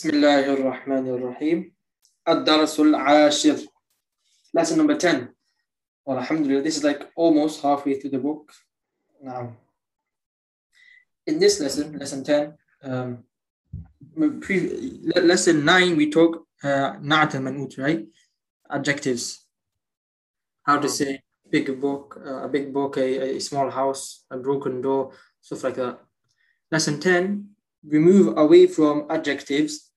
بسم الله الرحمن الرحيم الدرس العاشر lesson number 10 well alhamdulillah this is like almost halfway through the book now in this lesson lesson 10 um, pre- lesson 9 we talk uh, نعت المنعوت right adjectives how to say big book uh, a big book a, a small house a broken door stuff like that lesson 10 we move away from adjectives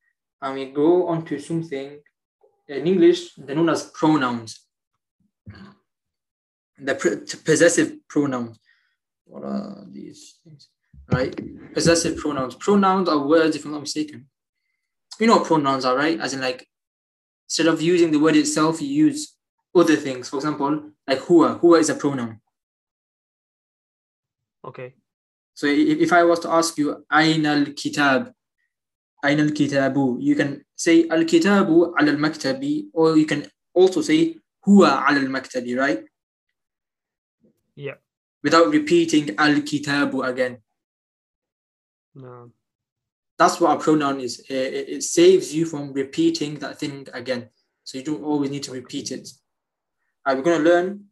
and we go on to something in English, they're known as pronouns. The possessive pronouns. What are these things? Right? Possessive pronouns. Pronouns are words, if I'm not mistaken. You know what pronouns are, right? As in, like, instead of using the word itself, you use other things. For example, like huwa. Huwa is a pronoun. Okay. So if, if I was to ask you, Ain al kitab, Kitabu, you can say al al maktabi, or you can also say Huwa al al maktabi, right? Yeah. Without repeating kitabu again. No. That's what a pronoun is. It, it, it saves you from repeating that thing again. So you don't always need to repeat it. Right, we're going to learn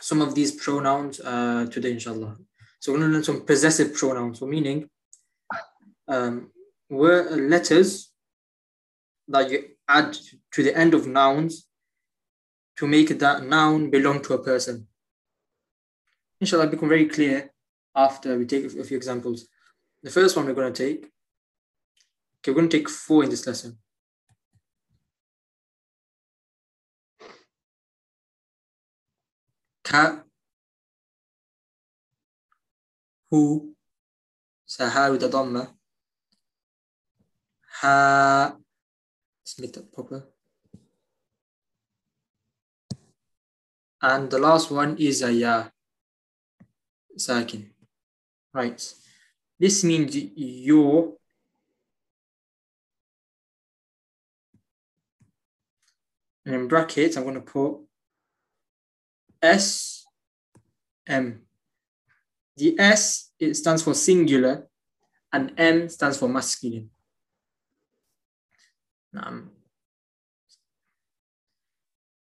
some of these pronouns uh, today, inshallah. So we're going to learn some possessive pronouns, so meaning um, were letters that you add to the end of nouns to make that noun belong to a person. Inshallah, become very clear after we take a few examples. The first one we're going to take, okay, we're going to take four in this lesson. Ka who Saha with. Ha let's make that proper. And the last one is a ya. Sakin. Right. This means your and in brackets I'm going to put S M the S it stands for singular and M stands for masculine.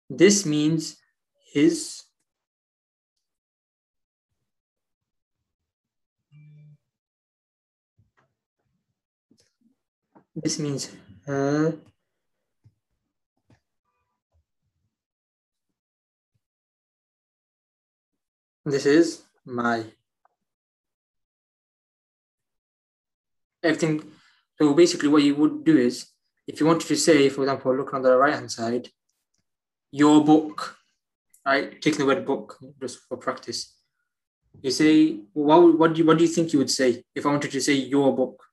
This means his this means her this is my everything. So basically, what you would do is, if you wanted to say, for example, look on the right hand side, your book, right? Taking the word book just for practice. You say, what, what, do you, what do you think you would say if I wanted to say your book?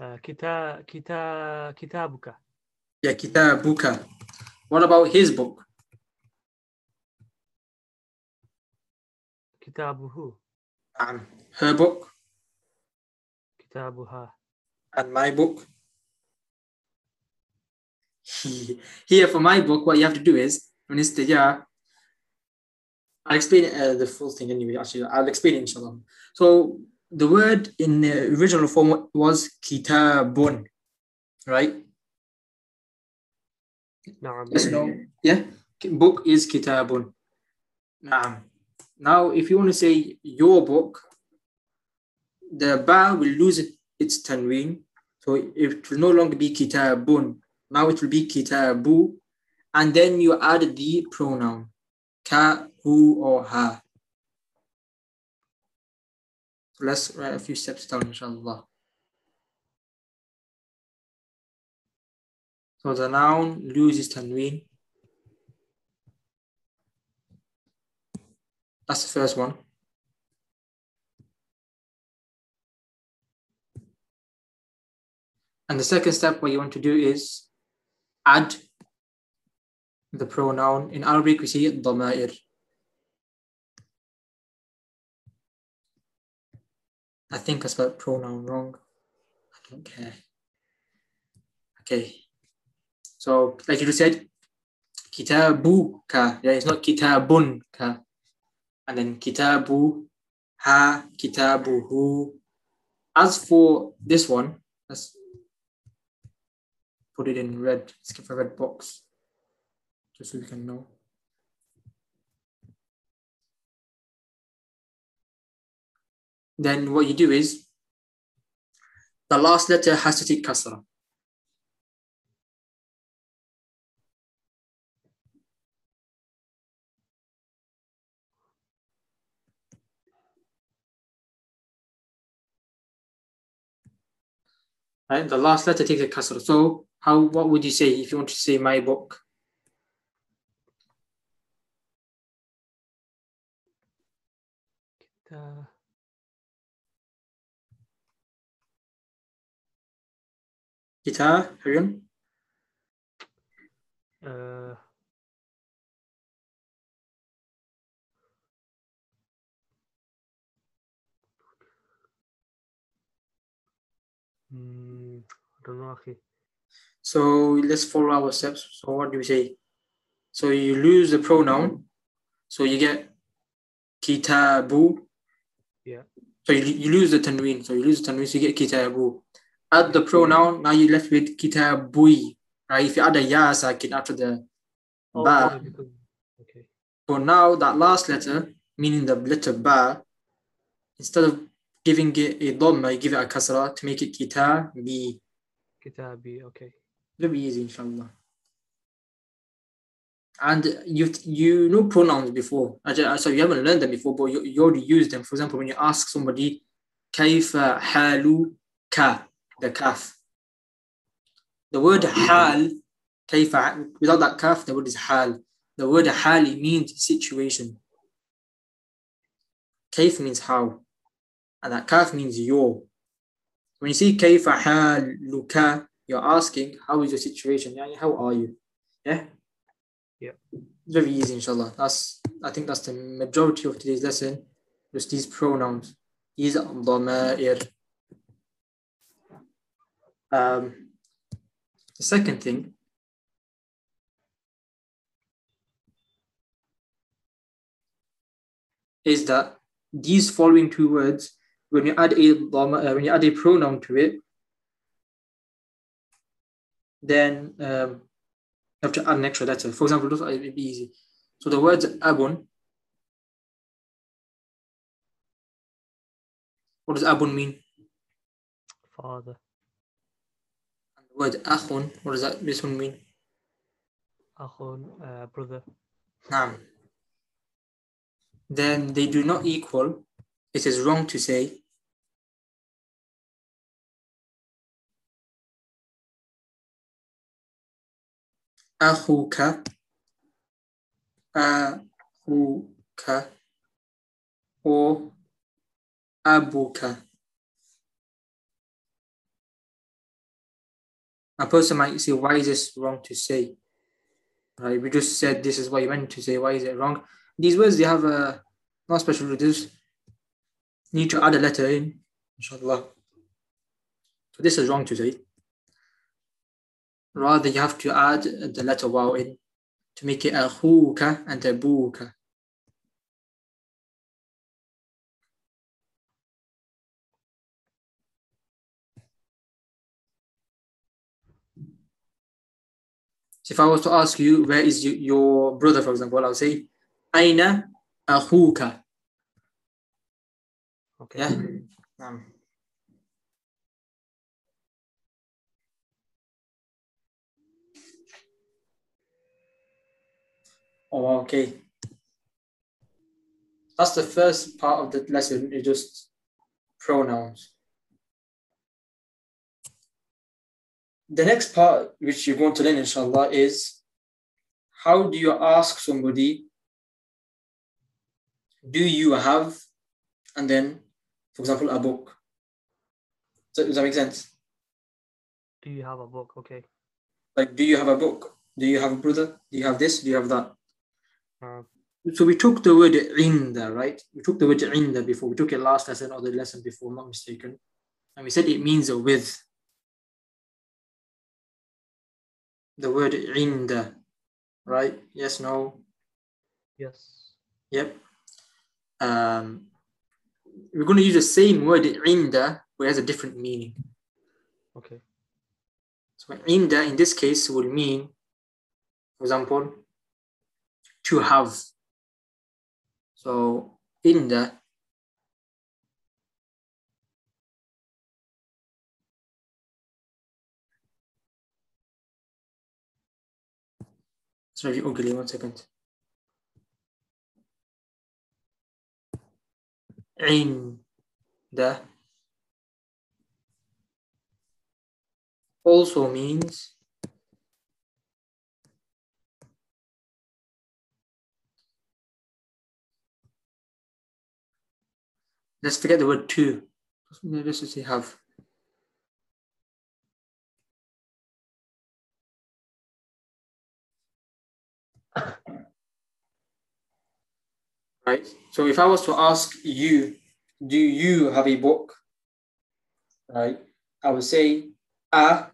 Uh, kita kita kitabuka. Yeah, kitabuka. What about his book? Kitabuhu. Um, her book Kitabuha. and my book. Here for my book, what you have to do is, when it's the yeah, I'll explain uh, the full thing anyway. Actually, I'll explain it inshallah. So the word in the original form was kitabun, right? Na'am. Yes, no, yeah. Book is kitabun. Naam. Now, if you want to say your book, the ba will lose its tanween. So it will no longer be kitabun. Now it will be kitabu. And then you add the pronoun ka, hu, or ha. So let's write a few steps down, inshallah. So the noun loses tanween. That's the first one. And the second step, what you want to do is add the pronoun. In Arabic, we say ضمائر. I think I spelled pronoun wrong. I don't care. Okay. So, like you just said, kitabuka. Yeah, it's not kitabunka. And then kitabu, ha, kitabuhu. As for this one, let's put it in red. Let's give a red box just so we can know. Then what you do is the last letter has to take kasra. Right, the last letter takes a kasra. So how what would you say if you want to say my book uh, guitar Harun? Uh, mm, I don't know, Aki. So let's follow our steps. So what do we say? So you lose the pronoun. So you get kitabu. Yeah. So you, you lose the tanween. So you lose the tanween, so you get kitabu. Add the pronoun, now you're left with kitabui. Right? If you add a ya sakin after the oh, ba. Okay. So now that last letter, meaning the letter ba, instead of giving it a dhamma, you give it a kasra to make it kitabi. Kitabi, okay. Louise, inshallah. And you you know pronouns before, so you haven't learned them before, but you, you already use them. For example, when you ask somebody, kaifa halu ka, the kaf. The word hal, kaifa, without that kaf, the word is hal. The word hali means situation. Kaif means how, and that kaf means your. When you see kaifa haluka, you're asking, how is your situation? How are you? Yeah? Yeah. Very easy, inshallah. That's I think that's the majority of today's lesson. Just these pronouns. These. Um, the second thing is that these following two words, when you add a when you add a pronoun to it, then um, you have to add an extra letter. For example, this would be easy. So the words abun, what does abun mean? father And the word akhun, what does that this one mean? أخ uh, brother Naam. Then they do not equal. It is wrong to say akhuka akhuka or abuka. A person might say, why is this wrong to say? Right, we just said this is what you meant to say. Why is it wrong? These words they have a not special rules. Need to add a letter in, inshallah. So this is wrong to say. Rather, you have to add the letter waw in to make it akhuka and abuka. So if I was to ask you, where is you, your brother, for example, I'll say, Aina akhuka. okay Yeah. Um, oh, okay. That's the first part of the lesson, is just pronouns. The next part, which you're going to learn, inshallah, is how do you ask somebody, do you have, and then, for example, a book. Does does that make sense? do you have a book okay Like, do you have a book? Do you have a brother? Do you have this? Do you have that? Uh, So we took the word inda, right? We took the word inda before. We took it last lesson or the lesson before, I'm not mistaken. And we said it means a with. The word inda, right? Yes, no, yes yep. Um, we're going to use the same word inda, but it has a different meaning. Okay. So inda in this case will mean, for example, to have. So inda It's very ugly, one second. عند also means let's forget the word to let's just say have right so if i was to ask you do you have a book right i would say a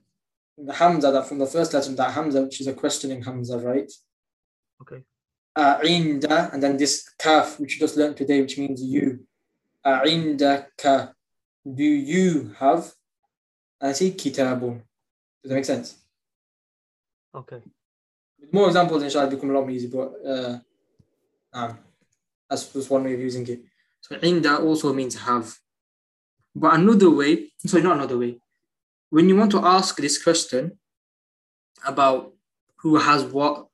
the hamza that from the first letter that hamza which is a questioning hamza right Okay. Uh, A'inda, and then this kaf, which you just learned today, which means you. A'indaka. Do you have? I say kitabun. Does that make sense? Okay. With more examples, inshallah, become a lot more easy, but uh, um, that's just one way of using it. So inda also means have. But another way, sorry, not another way. When you want to ask this question about who has what,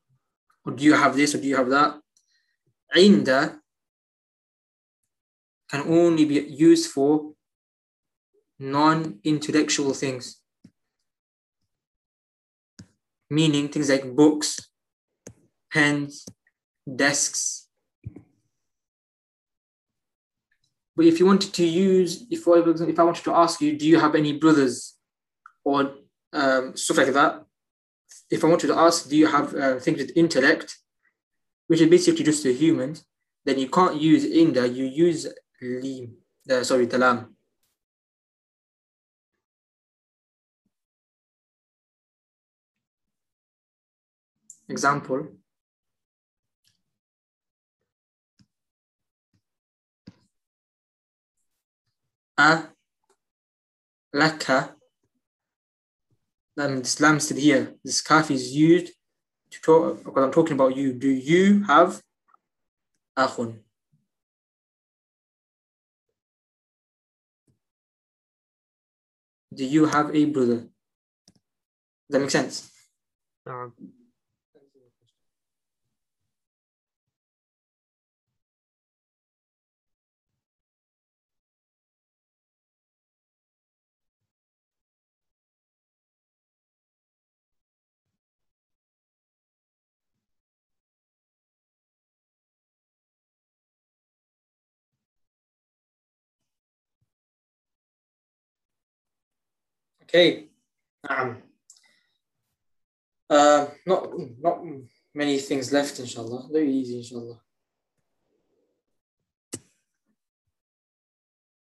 or do you have this or do you have that, inda can only be used for non-intellectual things. Meaning things like books, pens, desks. But if you wanted to use, if I, if I wanted to ask you, do you have any brothers or um, stuff like that? If I wanted to ask, do you have uh, things with intellect, which is basically just the humans, then you can't use in inda, you use lim, uh, sorry, the. Example. A laka. That means lam stood here. This kaf is used to talk because I'm talking about you. Do you have akhun? Do you have a brother? Does that make sense? Um, Okay. Um, uh, not not many things left, inshallah. Very easy, inshallah.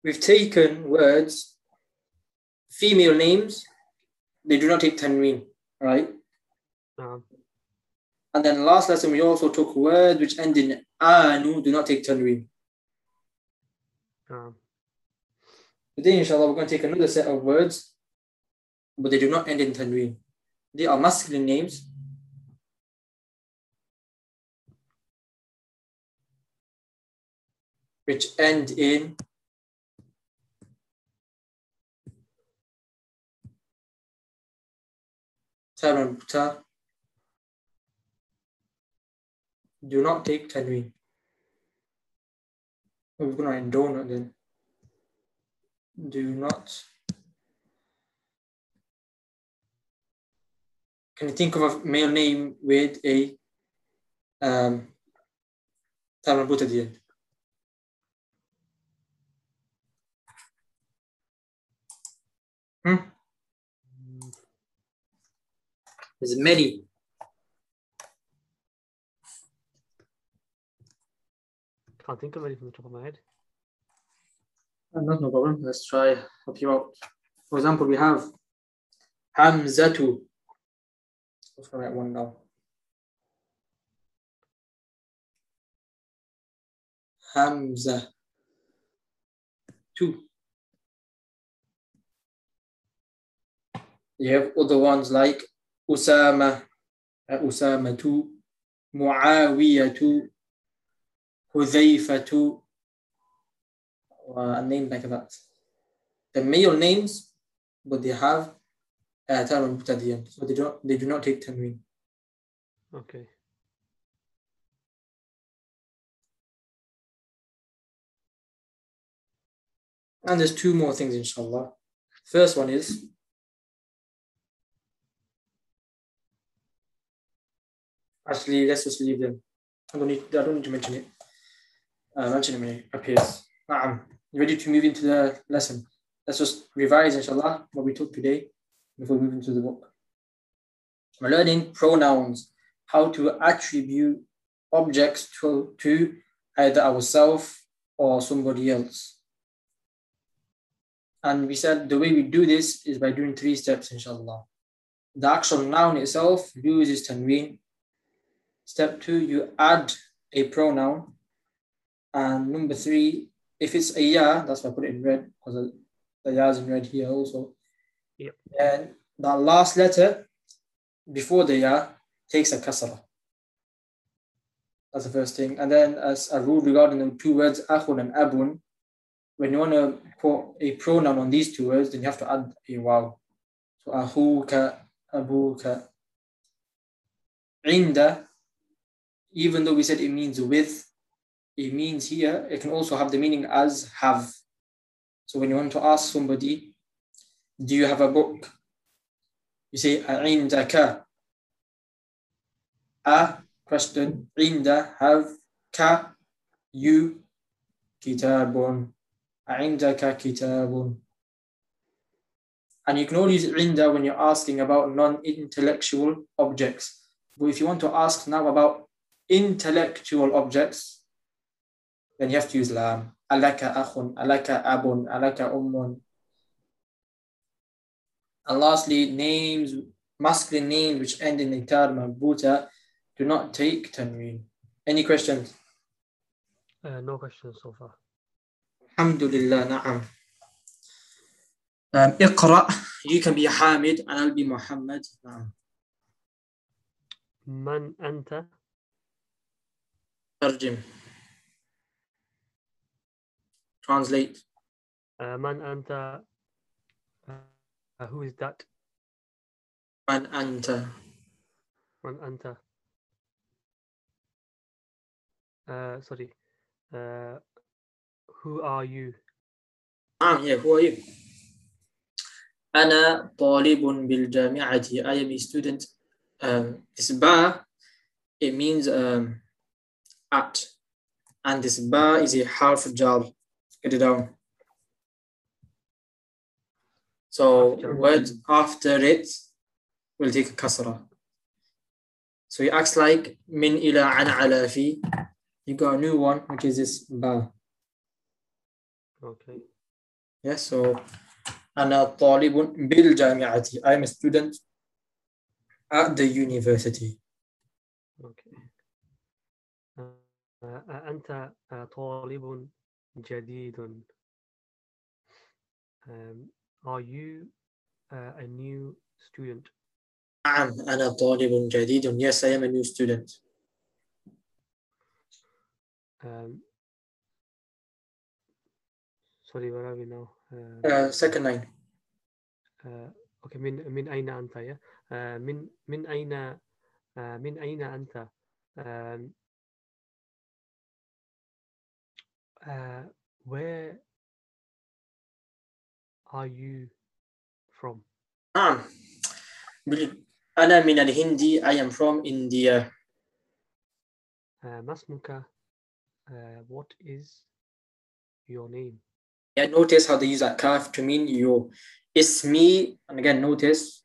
We've taken words, female names, they do not take tanween, right? um, And then last lesson, we also took words which end in anu, do not take tanween. um, Today, inshallah, we're going to take another set of words, but they do not end in tanween. They are masculine names. Which end in ta. Do not take tanween. We're going to end donut then. Do not. Can you think of a male name with a um, ta marbuta at the end? Hmm? mm, There's many. can't think of any from the top of my head. Uh, Not no problem. Let's try help you out. For example, we have Hamzatu. Let's go write one now. Hamza. Two. You have other ones like Usama, uh, Usamatu, Muawiyatu, Hudhayfatu, uh, a name like that. The male names, but they have uh, at the end, so they don't they do not take tanween. Okay. And there's two more things, inshallah. First one is actually let's just leave them. I don't need I don't need to mention it. Uh, mention it when it appears. Na'am. Ready to move into the lesson? Let's just revise, inshallah, what we took today before we move into the book. We're learning pronouns, how to attribute objects to, to either ourselves or somebody else. And we said the way we do this is by doing three steps, inshallah. The actual noun itself uses tanween. Step two, you add a pronoun. And number three, if it's a ya, that's why I put it in red because the ya is in red here also. Yep. And the last letter before the ya takes a kasra. That's the first thing. And then as a rule regarding the two words, akhun and abun, when you want to put a pronoun on these two words, then you have to add a waw. So ahuka, abuka. Inda, even though we said it means with, it means here, it can also have the meaning as have. So when you want to ask somebody, do you have a book? You say, عندك. A question, عند, have, ka, you, kitabun. عندك كتاب and you can only use عند when you're asking about non-intellectual objects but if you want to ask now about intellectual objects then you have to use lam ألك أخ ألك أب ألك أم and lastly names masculine names which end in itar marbuta do not take tanween any questions Uh, no questions so far. الحمد لله نعم um, اقرأ you can be Hamid and I'll be Muhammad نعم من أنت؟ ترجم translate Uh, من أنت? uh, who is that? Man Anta. Man Anta. Uh, sorry. Uh, who are you? Ah, yeah, who are you? أنا طالب بالجامعة. I am a student. Um, this bar, it means um, at. And this bar is a half jar. Get it down. so After. word after it will take a kasra so it acts like min ila an ala fi you got a new one which is this ba Okay. Yes, so أنا طالب بالجامعة. I'm a student at the university. Okay. Uh, uh, أنت uh, طالب جديد. Um, are you uh, a new student? نعم أنا طالب جديد. Yes, I am a new student. Um, sorry, where are we now? Uh, Uh, second line. uh, okay, من من أين أنت يا? Uh, من من أين uh, من أين أنت? Um, uh, where are you from? نعم. بال- أنا من الهند. I am from India. Uh, ما اسمك? Uh, what is your name? Yeah, notice how they use that kaf to mean you. Ismi, and again, notice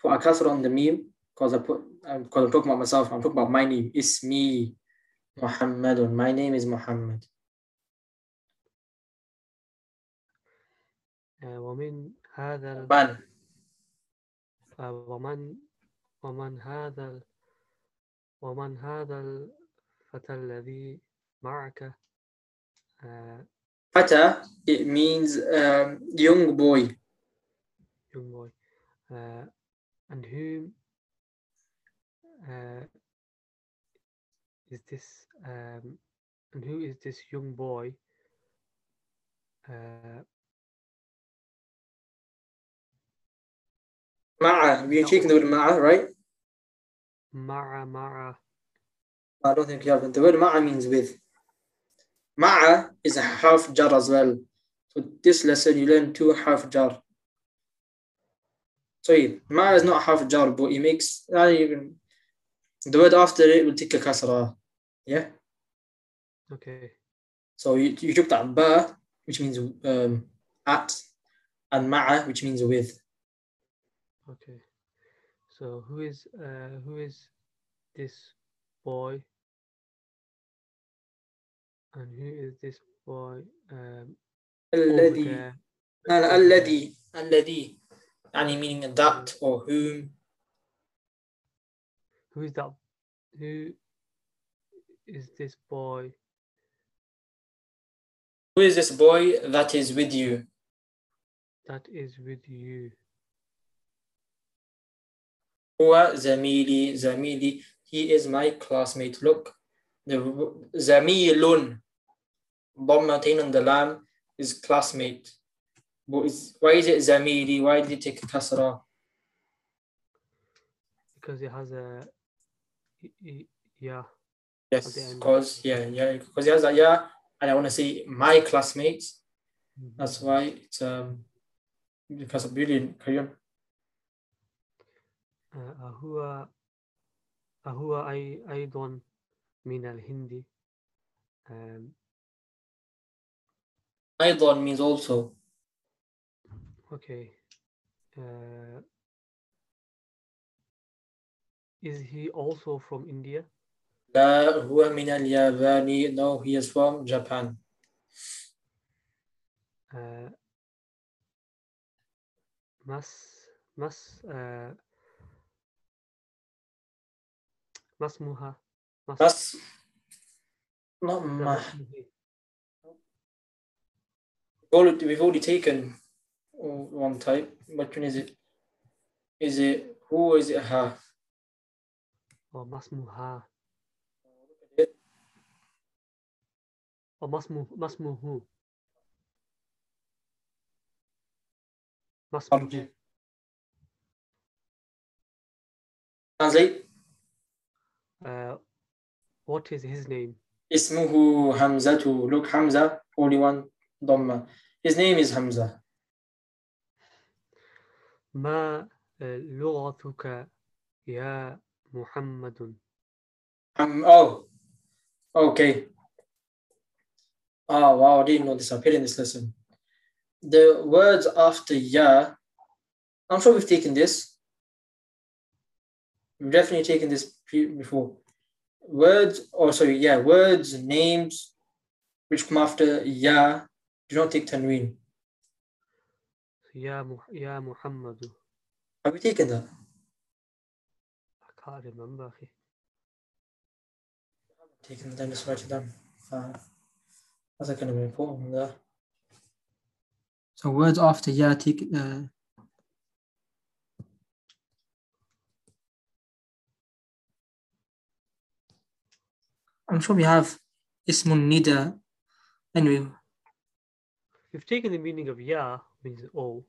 put a kasra on the meme because I put because I'm talking about myself. I'm talking about my name. Ismi Muhammadun. My name is Muhammad. ومن هذا ال- Man, آه، ومن ومن هذا ال- ومن هذا الفتى الذي معك آه، Fata, it means um, young boy. young boy uh, and whom uh, is this um, and who is this young boy uh, Ma'a. We're No. taking the word ma'a, right? Mara Mara I don't think you have it. The word ma'a means with. Ma'a is a half jar as well. So this lesson you learn two half jar. Sorry, ma'a is not half jar, but it makes not even the word after it will take a kasra. Yeah. okay So you, you took that ba, which means um, at, and ma'a, which means with. okay so who is uh, who is this boy and who is this boy um, over الذي there لا لا الذي الذي يعني meaning that or whom who is that who is this boy who is this boy that is with you that is with you Huwa zamili, zamili. He is my classmate. Look, the zamilun, dhammatain on the lam is classmate. Why is it zamili? Why did he take kasra? Because it has a yeah. Yes, because yeah, yeah, because he has a yeah, and I want to say my classmates. Mm-hmm. That's why it's um because of brilliant career. on آه، أهو أهو أي أيضا من الهند um, أيضا means also okay uh, is he also from India لا هو من اليابان no he is from Japan uh, مس مس uh, Masmuha. Mas. Mas not ma. We've already taken one type. Which one is it? Is it who is it ha? Or oh, masmuha. Or oh, masmu masmuhu. Masmuhu. Translate. uh, what is his name اسمه همزة look Hamza only one ضمة his name is Hamza ما آه، لغتك يا محمد um, oh okay oh wow I didn't know this I put in this lesson the words after ya I'm sure we've taken this we've definitely taken this pre- before. Words, or oh, sorry, yeah, words, names which come after ya do not take tanween. Ya, ya Muhammad. Have we taken that? I can't remember. Taken them, to write it down. Uh, that's going to be important there. So words after ya take uh, I'm sure we have ismun nida anyway We've taken the meaning of ya means all.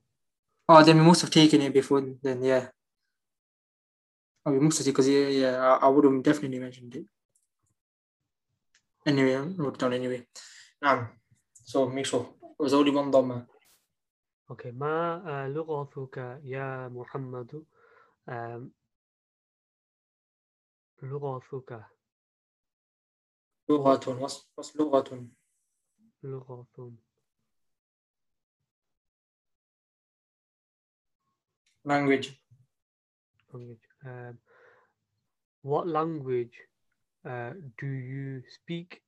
oh then we must have taken it before then yeah oh we must have because yeah, yeah I, I would have definitely mentioned it anyway I wrote it down anyway um, so make sure it was only one dhamma Okay ما آه، لغتك يا محمد آم، لغتك لغة what's, what's لغة لغة language language um, what language uh, do you speak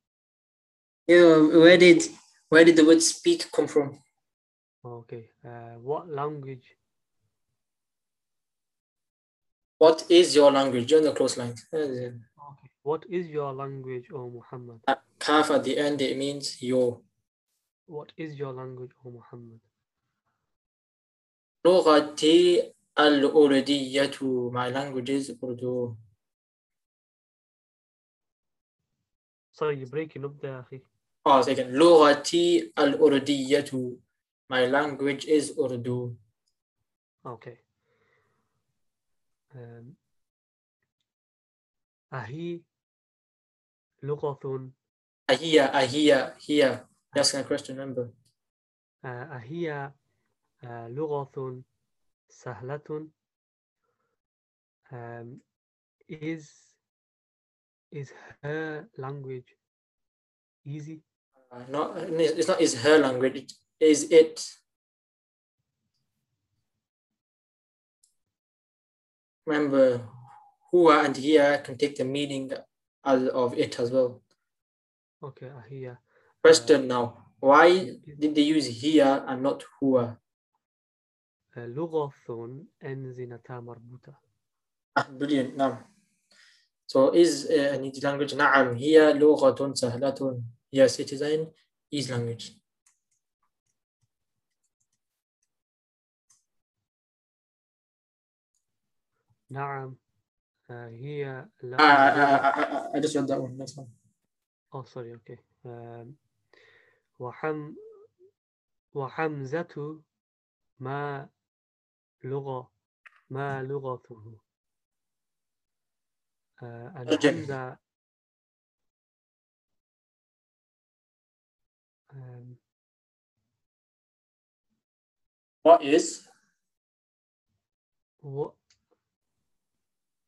yeah where did where did the word speak come from okay uh, what language what is your language you're on the close line okay what is your language o muhammad calf at the end it means your what is your language o muhammad لغتي al-Urdiyatu. My language is Urdu. Sorry, you're breaking up there, أخي. Oh, second. لغتي al-Urdiyatu. My language is Urdu. Okay. Um, أهي لغة Ahia, ahia, here. Asking a question, remember. آه، أهي آه، لغة سهلة um, is is her language easy Uh, not, it's not is her language, it is it. Remember, huwa and here can take the meaning as of it as well. okay أهي Question now, why did they use here and not huwa? آه، لغة أنزنتا مربوطة Ah, brilliant, نعم. So is uh, an easy language? نعم هي لغة سهلة. Yes, it is an easy language. نعم آه، هي Ah, لا I, I, I, I just read that one. That's fine. Oh, sorry. Okay. Um, وحم وحمزة ما لغة ما لغته آه، أرجع. الحمزة um, What is? what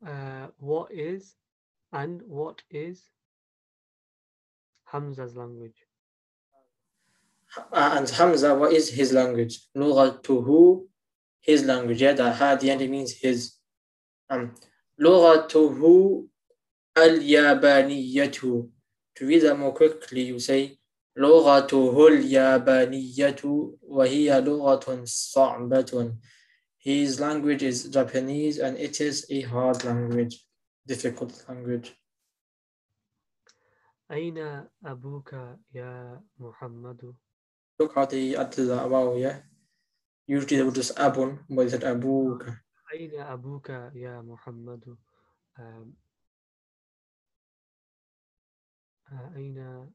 uh, what is and what is Hamza's language Uh, and Hamza, what is his language? لغته, his language. Yeah, that had the end it means his. Um, لغته اليابانية. To read that more quickly, you say لغته اليابانية وهي لغة صعبة. His language is Japanese and it is a hard language, difficult language. أين أبوك يا محمد Look how they added that wow, yeah. Usually they would just abun, but they said abuka. أين أبوك يا محمد آم، آه، أين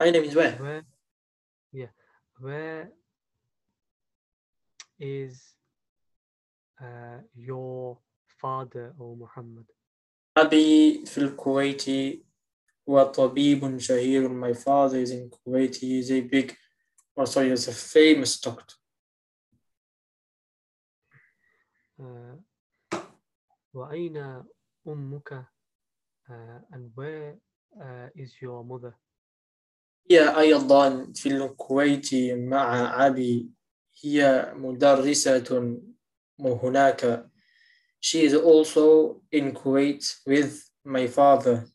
Aina means where? where yeah where is uh, your father O Muhammad أبي في الكويت وطبيب شهير. My father is in Kuwait. He is a big, or sorry, he's a famous doctor. uh, وأين أمك uh, and where uh, is your mother هي أيضا في الكويت مع أبي. هي مدرسة هناك. She is also in Kuwait with my father.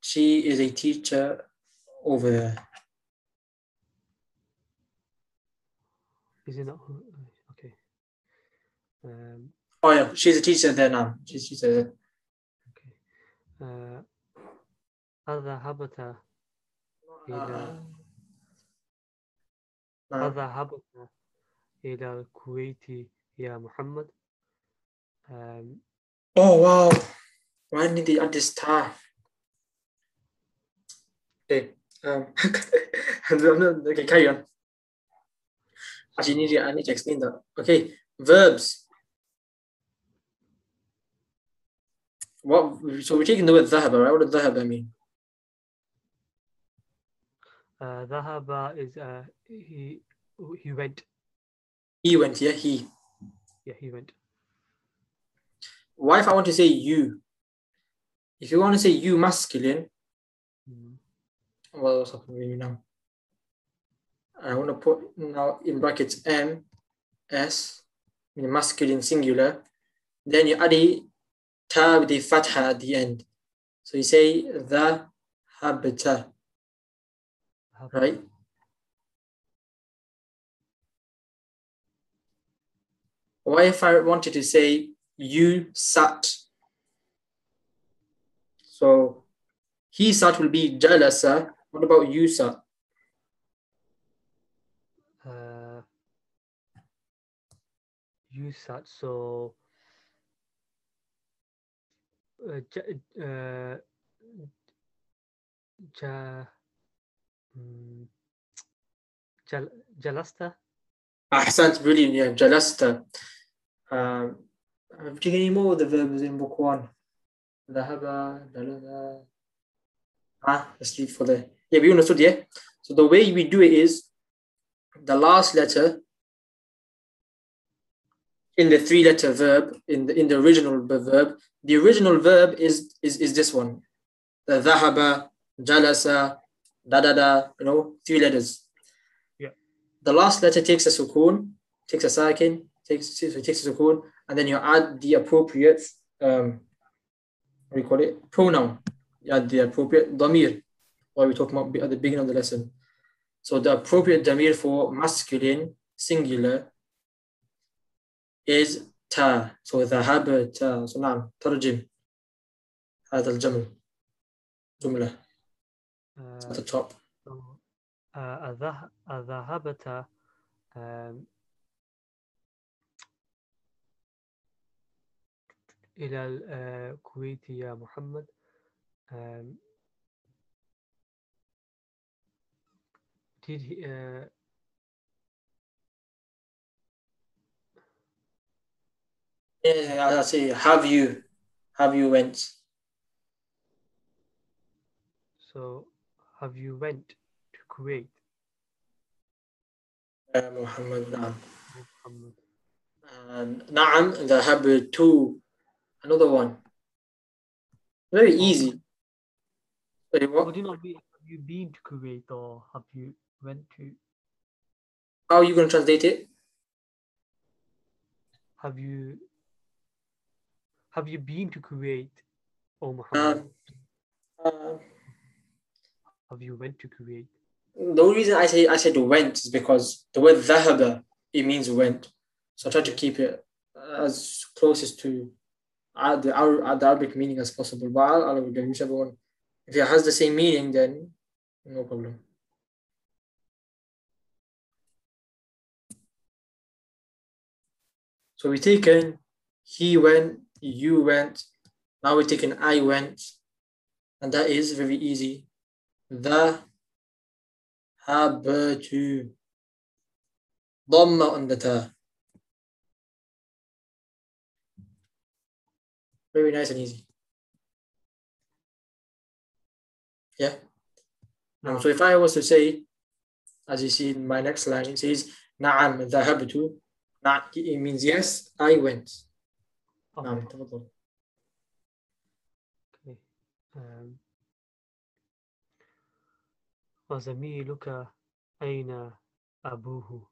She is a teacher over there. is it not okay um, Oh yeah, she's a teacher there now. She's a teacher there. okay uh, أذهبت إلى Uh, أذهبت إلى الكويت يا محمد um, oh wow, why did they add this tar? Okay, um, I'm not- okay, carry on. Actually, need to, I need to explain that. Okay, verbs. What? So we're taking the word ذهب, right? What does ذهب mean? uh, ذهب is uh, he he went He went, yeah, he. Yeah, he went. Why if I want to say you? If you want to say you masculine, mm. well, what's happening with now? I want to put now in brackets M, S, masculine singular. Then you add the ta with the fatha at the end. So you say the habita, right? Why if I wanted to say you sat? So he sat will be jalasa. What about you sat? uh, use that. So, uh, ja- uh, ja, jal, jalasta. Ahsant, brilliant. Yeah, jalasta. Um, have you any more of the verbs in book one? ذهب, جلس. Ah, let's leave for there. Yeah, we understood, yeah? So the way we do it is the last letter in the three letter verb, in the in the original b- verb, the original verb is is, is this one. The ذهب, jalasa, da da da, you know, three letters. Yeah. The last letter takes a sukun, takes a sakin, takes takes a sukun, and then you add the appropriate um what do you call it? Pronoun. You add the appropriate damir, what we talked about at the beginning of the lesson. So the appropriate damir for masculine singular is ta. So ذهب ta. So نعم ترجم هذا الجمل جملة Uh, at the top. Uh, أذهبت um, إلى الكويت يا محمد um, did he, uh, Yeah, I say have you have you went. so have you went Kuwait. Uh, Muhammad, Naam. Muhammad. And Naam, they have uh, two, another one. Very easy. Sorry, what? Would you not be, have you been to Kuwait or have you went to? How are you going to translate it? Have you have you been to Kuwait, oh Muhammad? Uh, uh, have you went to Kuwait? the only reason I say I said went is because the word dhahaba it means went, so I try to keep it as closest to uh, uh, the, Arabic meaning as possible. But I'll, I'll whichever one, if it has the same meaning, then no problem. So we take in he went, you went. Now we take in I went, and that is very easy. The Habtu. Dhamma on the ta. Very nice and easy. Yeah. Now, so if I was to say, as you see in my next line, it says, Na'am dhahabtu. Na it means yes, I went. Okay. Okay. Um. وزميلك أين أبوه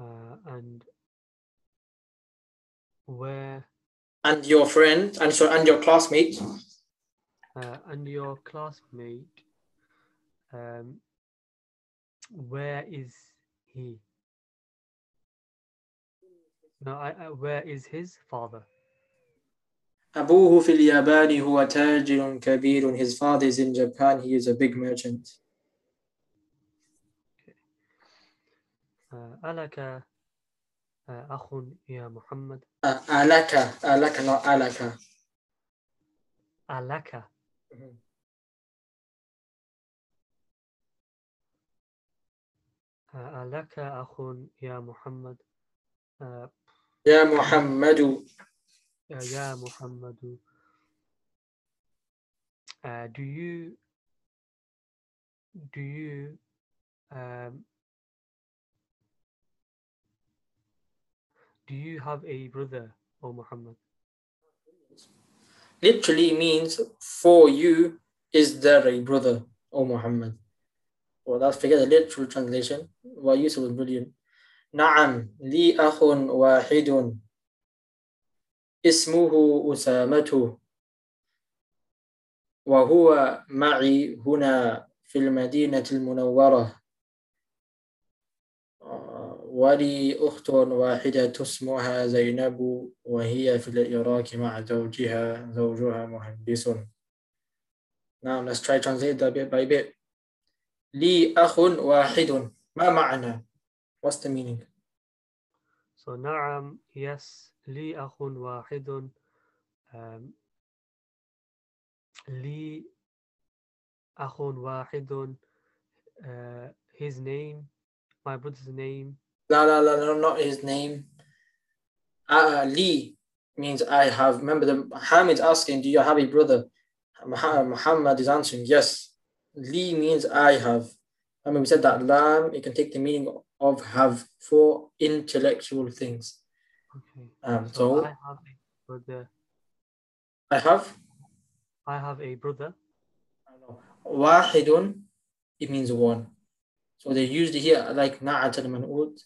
uh, and where And your friend, and so and your classmate, uh, and your classmate um, where is he no I, I, where is his father أبوه في اليابان هو تاجر كبير. His father is in Japan. He is a big merchant. uh, ألك uh, أخ يا محمد Uh, alaka, not alaka. ألك uh, ألك أخ يا محمد uh, يا محمد uh, يا محمد uh, do you do you um, do you have a brother O Muhammad literally means for you is there a brother, O Muhammad. Well, that's forget the literal translation. Well, Yusuf was brilliant. نعم لي أخ واحد اسمه أسامة وهو معي هنا في المدينة المنورة. ولي أخت واحدة اسمها زينب وهي في العراق مع زوجها. زوجها مهندس. نعم let's try translate that bit by bit. لي أخ واحد. ما معنى؟ What's the meaning? So na'am, yes, li akhun wahidun. Um, li akhun wahidun. Uh, his name, my brother's name. La la la, no, not his name. Uh, uh means I have. Remember, the Muhammad's asking, "Do you have a brother?" Muhammad is answering, "Yes." Li means I have. Remember, we said that lam it can take the meaning of have for intellectual things. okay Um, so so I have a brother I have I have a brother wahidun. It means one. So they used it here like na'at al-man'ud,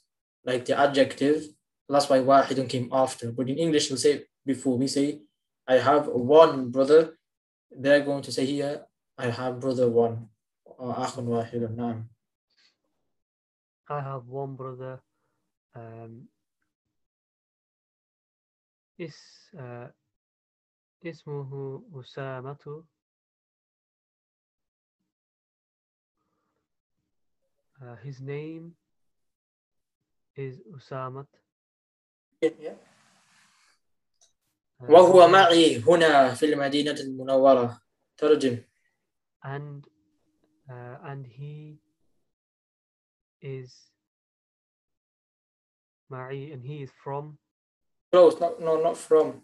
like the adjective. That's why wahidun came after. But in English, we'll say before we say, I have one brother. They're going to say here, I have brother one. Or akhun wahidun. Na'am. I have one brother um is uh, اسمه أسامة uh, his name is Usamat Yeah. uh, وهو معي هنا في المدينة المنورة. ترجم. and uh, and he is Ma'i and he is from? Close, no, no, not from.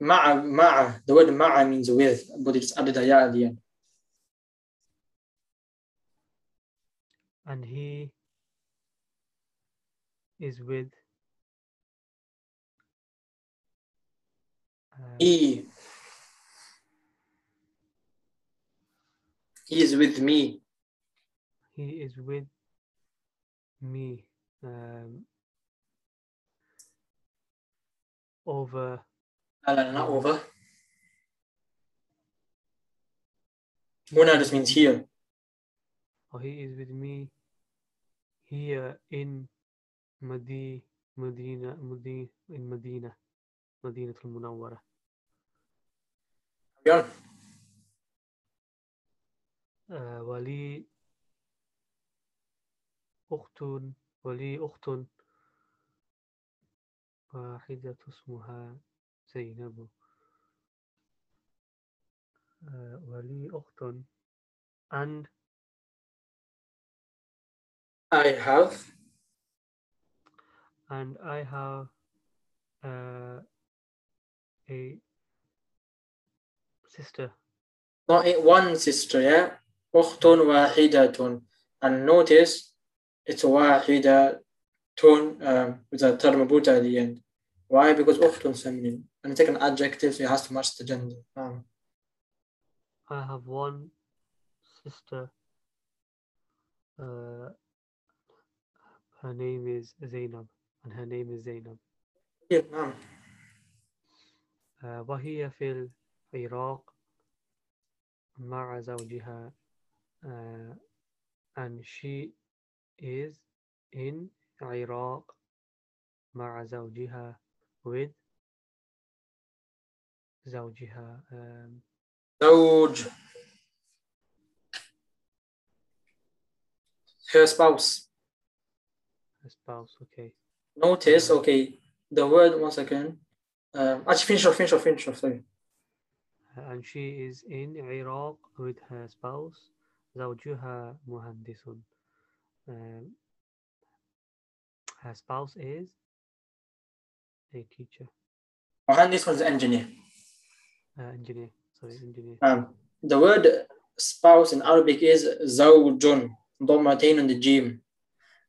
Ma'a, ma'a. The word ma'a means with, but it's added a ya at the end. And he is with? Uh, he. He is with me. He is with me um, over. No, no, not over. Una just means here. Oh, he is with me here in Madi, Medina, Medina, in Medina, Medina al Munawara. Yeah. Uh, Wali أخت ولي أخت واحدة اسمها زينب آه، ولي أخت and I have and I have uh, a sister not a- one sister, yeah? أخت واحدة. And notice it's واحدة tone um, with a ta marbuta at the end. Why? Because often feminine. And take an adjective, so it has to match the gender. Um. I have one sister. Uh, her name is Zainab, and her name is Zainab. Uh, وهي في العراق مع زوجها, uh, and she is in Iraq مع زوجها with زوجها um, زوج her spouse. her spouse okay Notice, okay, the word one second. Um, actually, finish off, finish off, finish off. Sorry. Uh, and she is in Iraq with her spouse زوجها مهندس um, her spouse is a teacher. And this one's engineer. Uh, engineer, sorry, engineer. Um, the word spouse in Arabic is zawjun, dhammatain on the jim.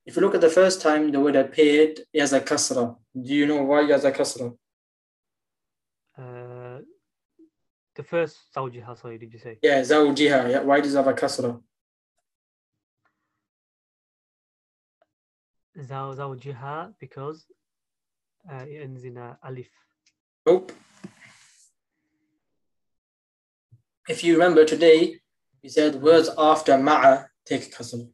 If you look at the first time the word appeared as a kasra, do you know why as a kasra? Uh, the first zawjiha, sorry, did you say? Yeah, zawjiha. Yeah. Why does it have a kasra? زوجها because uh, it ends in a alif Nope. If you remember today, we said words after ma'a take kasra.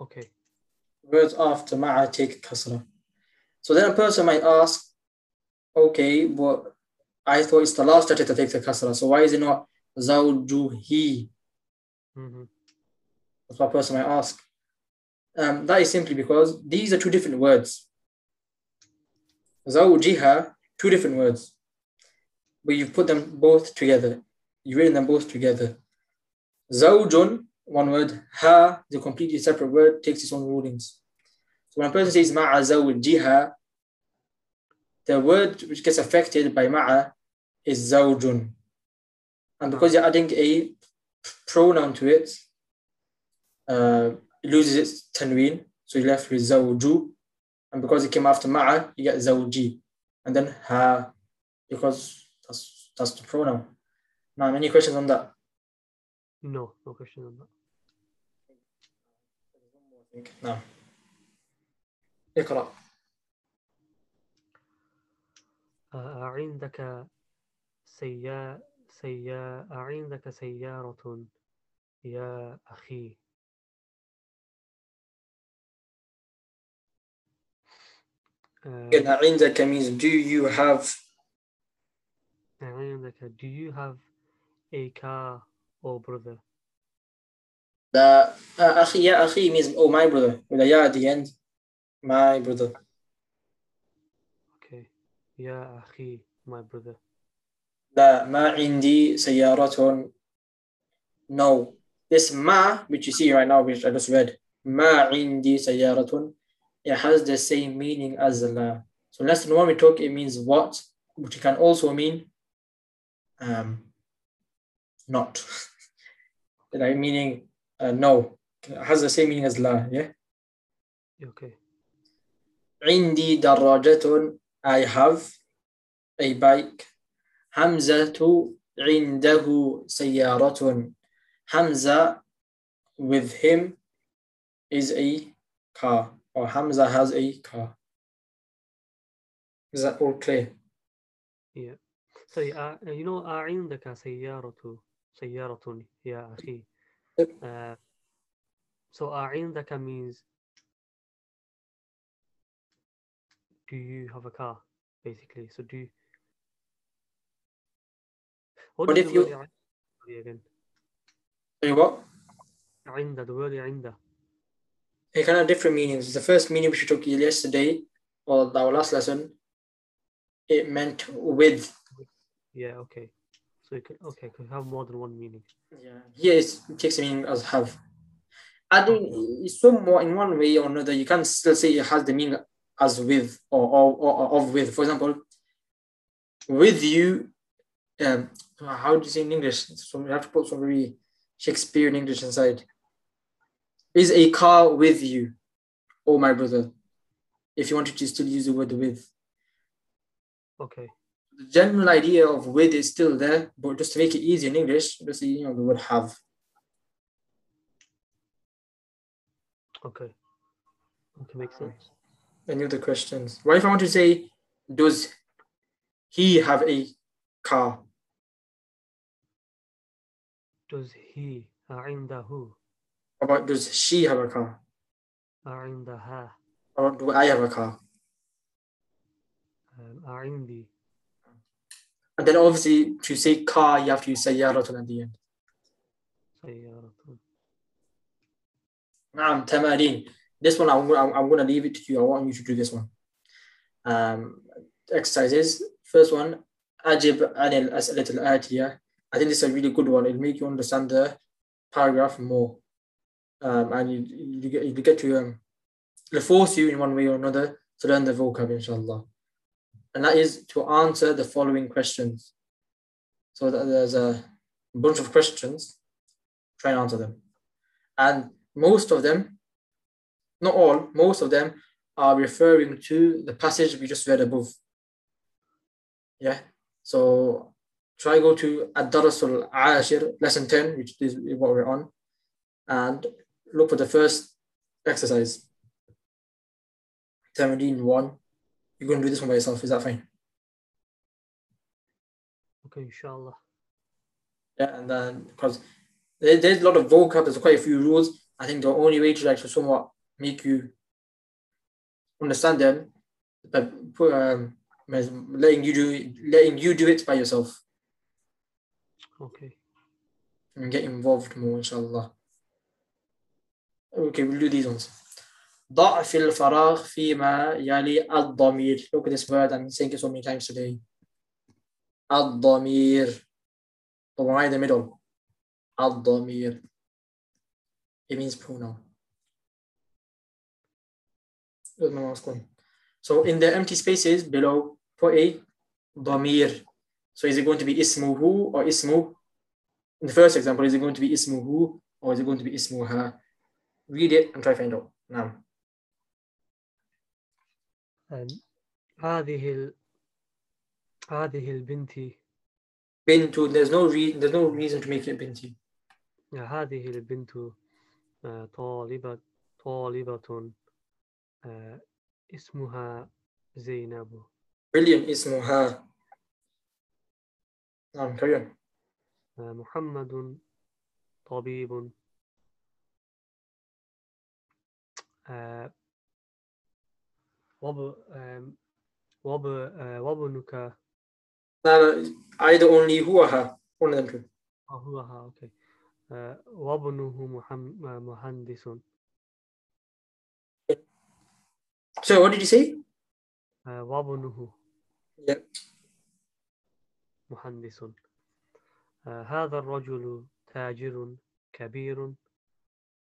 okay Words after ma'a take kasra. So then a person might ask, okay, but I thought it's the last letter that takes the kasra. So why is it not zawjuhi? hmm That's what a person might ask. Um, that is simply because these are two different words. Zawjiha, two different words. But you've put them both together. You've written them both together. Zawjun, one word. Ha, the completely separate word, takes its own rulings. So when a person says ma'a zawjiha, the word which gets affected by ma'a is zawjun. And because you're adding a pronoun to it, uh, loses its tanween, so you're left with zawju. And because it came after ma'a, you get zawji. And then ha, because that's, that's the pronoun. Now, any questions on that? No, no question on that. No. اقرأ. آه، أعندك سيا سيا أعندك سيارة يا أخي آه، Again, عندك means do you have أعندك do you have a car or brother the uh, أخي يا أخي means oh my brother with a ya at the end. My brother. okay يا أخي my brother لا ما عندي سيارة no this ma which you see right now which I just read ما عندي سيارة it has the same meaning as la so lesson one we talk it means what which can also mean um not like meaning uh, no it has the same meaning as la yeah okay عندي دراجة I have a bike حمزة عنده سيارة Hamza with him is a car or Hamza has a car. Is that all clear? yeah sorry uh, you know أعندك سيارة سيارة يا أخي Yep. uh, so أعندك means do you have a car basically so do you what What does if the you- word عند mean again Sorry, what? عند the word عند it can have different meanings. The first meaning which we took yesterday, or our last lesson, it meant with. yeah okay so it could okay it could have more than one meaning Yeah. Here it takes the meaning as have. Adding somewhat in one way or another, you can still say it has the meaning as with or, or, or, or of with. For example, with you, um, how do you say in English? So we have to put some very Shakespearean English inside. Is a car with you, oh my brother? If you wanted to still use the word with. okay The general idea of with is still there, but just to make it easy in English, just say, you know, the word have. okay okay makes sense Any other questions? What if I want to say, does he have a car? does he عنده How about does she have a car? عندها Or do I have a car? um, عندي And then obviously to say car, you have to use سيارة at the end. سيارة نعم تمارين. This one I'm, I'm, I'm going to leave it to you. I want you to do this one. Um, exercises. First one, أجب عن الأسئلة الآتية. I think this is a really good one. It'll make you understand the paragraph more. Um, and you, you, get, you get to, um, it'll force you in one way or another to learn the vocab, inshallah. And that is to answer the following questions. So there's a bunch of questions. Try and answer them. And most of them, not all, most of them are referring to the passage we just read above. Yeah. So try go to Ad-Darasul Ashir, lesson 10, which is what we're on, and look for the first exercise. Tamareen 1. You're going to do this one by yourself. Is that fine? okay inshallah Yeah, and then because there, there's a lot of vocab, there's quite a few rules. I think the only way to actually somewhat make you understand them, but put, um, is letting you do letting you do it by yourself okay and get involved more, inshallah. Okay, we'll do these ones. ضع في الفراغ فيما يلي الضمير look at this word I'm saying it so many times today الضمير the one in the middle الضمير it means pronoun Where's my mouse going? so in the empty spaces below put a ضمير so is it going to be ismuhu or ismu in the first example is it going to be ismuhu or is it going to be ismuha read it and try to find out now أم، هذه ال... هذه البنت bintu there's no re- there's no reason to make it binti هذه البنت آه، طالبة طالبة آه، اسمها زينب brilliant اسمها نعم carry on آه، محمد طبيب وابنك لا لا either only هو ها one of them two آه، هو ها أوكي آه، وابنه محم- آه، مهندس so what did you say آه، وابنه yeah مهندس آه، هذا الرجل تاجر كبير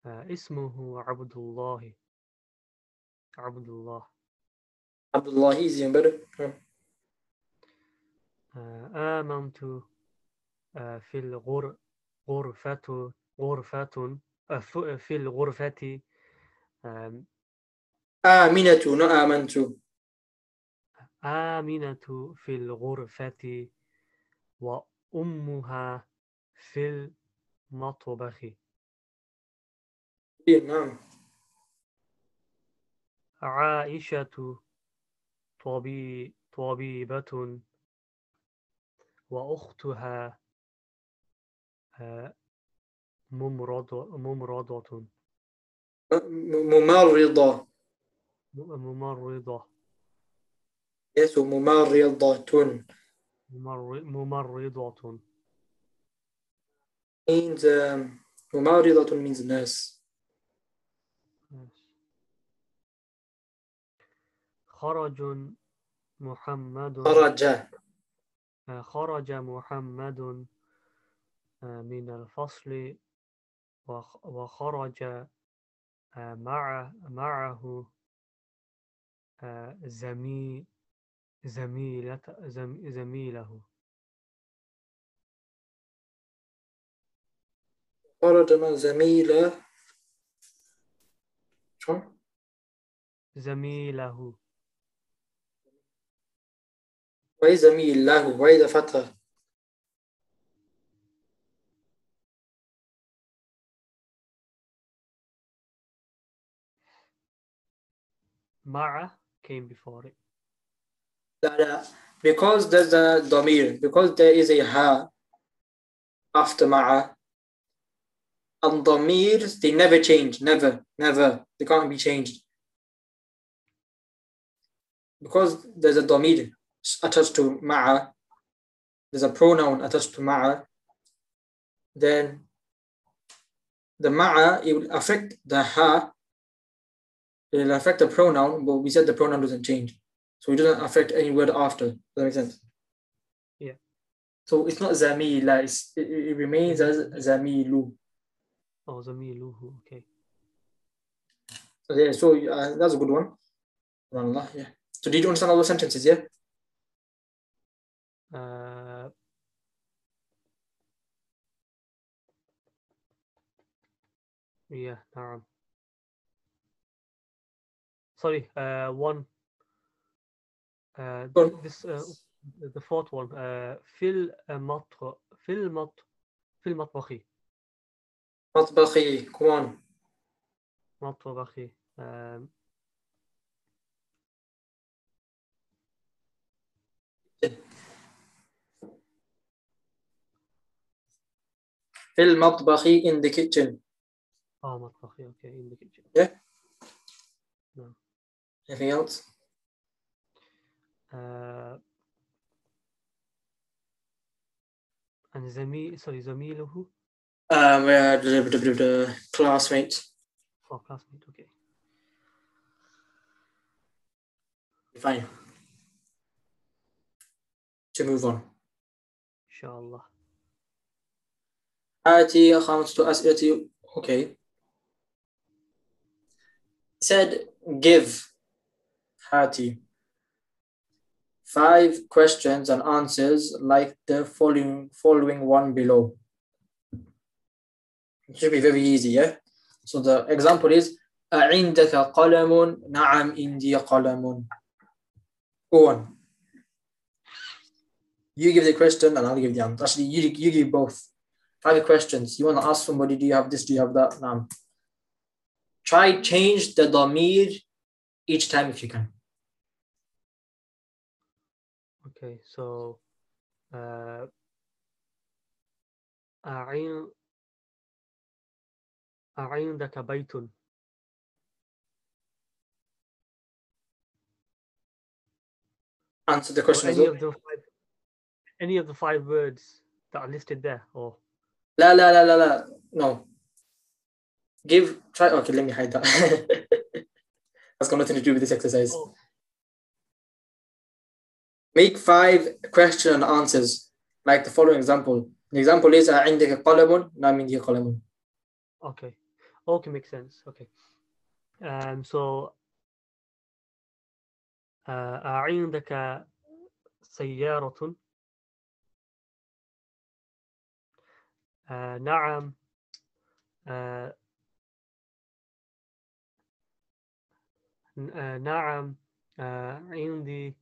آه، اسمه عبد الله عبد الله. عبد الله easy and better نعم. آه، آمنت آه، في الغر غرفة غرفة آه، في الغرفة آم، آمنة not آمنت. آمنة في الغرفة وأمها في المطبخ. نعم. عائشة طبي طبيبة وأختها آه، ممرض ممرضة. م- ممرضة. ممرضة. yes ممرضة. ممر- ممرضة. Means um, ممرضة means nurse. خرج محمد. خرج. آه، خرج محمد آه، من الفصل وخ- وخرج مع معه آه، زمي زميلة زم- زميله. خرج مع زميلة. شلون؟ زميله. وإذا مي الله the Fatha. Ma'a came before it. Uh, because there's a domir, because there is a ha after ma'a, and domirs, they never change, never, never. They can't be changed. Because there's a domir attached to ma'a, there's a pronoun attached to ma'a, then the ma'a, it will affect the ha, it will affect the pronoun, but we said the pronoun doesn't change. So it doesn't affect any word after. Does that make sense? Yeah. So it's not zamila, it's, it, it remains as zamilu. Oh, zamiluhu, okay. Okay, so uh, that's a good one. Yeah. So did you understand all those sentences, yeah? Uh, yeah, Naram. Sorry, uh, one. Uh, this uh, the fourth one. Uh, fil uh, matro fil mat fil matbahi. Matbahi, come on. Matbahi. Um, fil matbahi in the kitchen. Oh, matbahi, okay, in the kitchen. Yeah. No. Anything else? Uh, and Zami, sorry, Zamiluhu? Um, uh, classmate. Oh, classmate, okay. Fine. To move on. Inshallah. آتي خمسة أسئلة okay He said give Hati five questions and answers like the following following one below it should be very easy yeah so the example is أعندك قلم نعم عندي قلم go on you give the question and I'll give the answer actually you, you give both five questions. You want to ask somebody, do you have this? Do you have that? Now, try change the damir each time if you can. okay so uh أعين أعندك بيت Answer the or question as any well. of the five any of the five words that are listed there or La la la la la. No. Give try. Okay, let me hide that. That's got nothing to do with this exercise. Oh. Make five question and answers like the following example. The example is عندك قلم نعم عندي قلم. Okay. Okay, makes sense. Okay. Um, so uh, أعندك سيارة آه نعم آه آه نعم آه عندي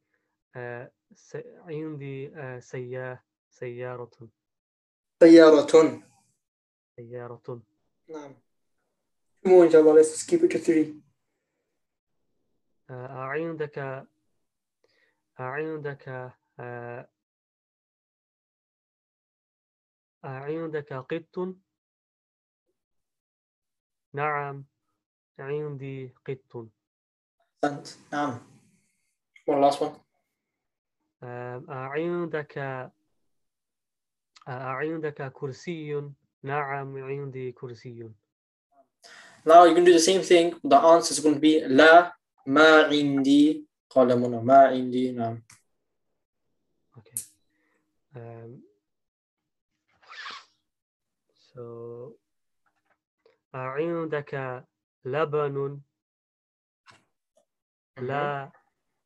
آه عندي آه سيا سيارة سيارة. سيارة نعم. Two more inshallah. Let's keep it to three. آه عندك عندك آه عندك قط نعم عندي قط أحسنت. نعم. One last one. آه عندك آه عندك كرسي نعم عندي كرسي Now you can do the same thing. The answer is going to be لا ما عندي قلم ما عندي نعم. Okay. Um, so عندك لبن لا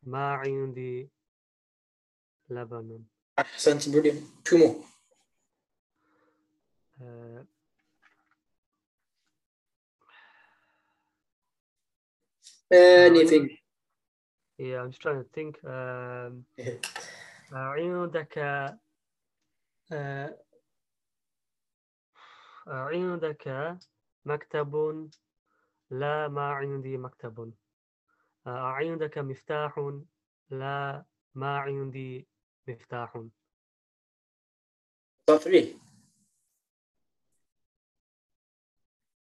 ما عندي لبن أحسنت brilliant. Two more. uh, Anything. yeah I'm just trying to think um, عندك آه، عندك مكتب لا ما عندي مكتب آه، عندك مفتاح لا ما عندي مفتاح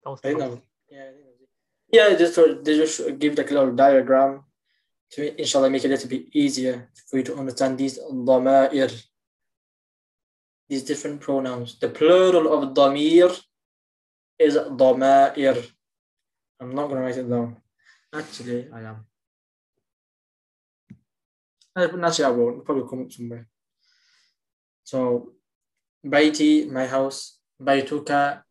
the last. was- Yeah, just they just give like a little diagram to inshallah make it a little bit easier for you to understand these ضمائر these different pronouns. The plural of damir is damair. I'm not gonna write it down. Actually, I am. Actually, I won't. It'll probably come up somewhere. So, baiti, my house. Baituka,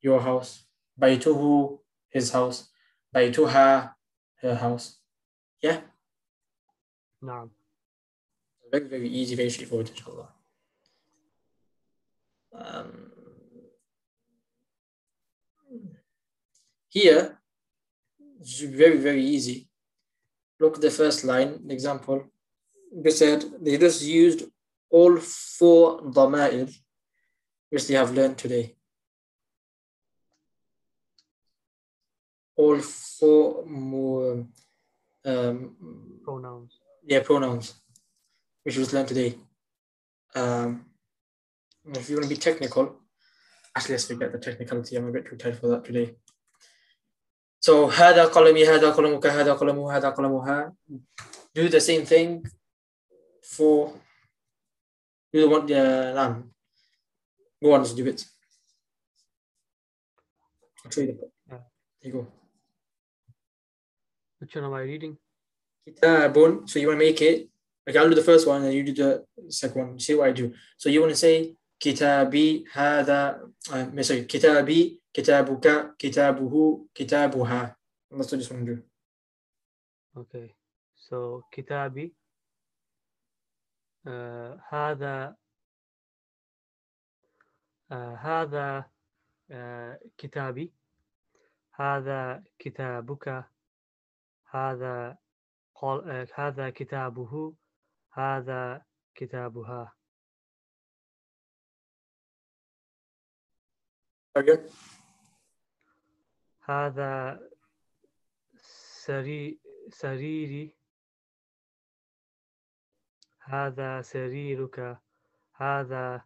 your house. Baituhu, his house. Baituha, her house. Yeah? No. Very, very easy, very straightforward, inshallah um, here it's very very easy. Look at the first line example. They said they just used all four dhama'id which they have learned today. All four more um, pronouns. yeah pronouns which was learned today. Um, if you want to be technical, actually, let's forget the technicality. I'm a bit too tired for that today. So, هذا قلمي هذا قلمك هذا قلمه هذا قلمها. Do the same thing for you want the lamb. Go on, just do it. I'll show you the Yeah. There you go. which one am I reading kitabun. So you want to make it. Okay, I'll do the first one and you do the second one. See what I do. So you want to say كتابي هذا آه، مثلا كتابي كتابك كتابه كتابها. That's what this أوكي سو كتابي uh, هذا uh, هذا uh, كتابي. هذا كتابك. هذا قل, uh, هذا كتابه. هذا كتابها. هذا سري سريري. هذا سريرك. هذا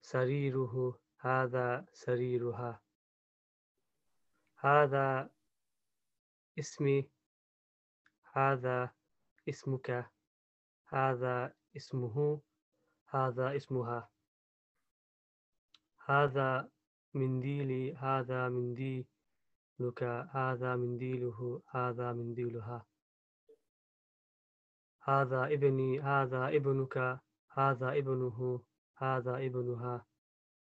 سريره. هذا سريرها. هذا اسمي. هذا اسمك. هذا اسمه. هذا اسمها. هذا منديلي هذا منديلك هذا منديله هذا منديلها هذا ابني هذا ابنك هذا ابنه هذا ابنها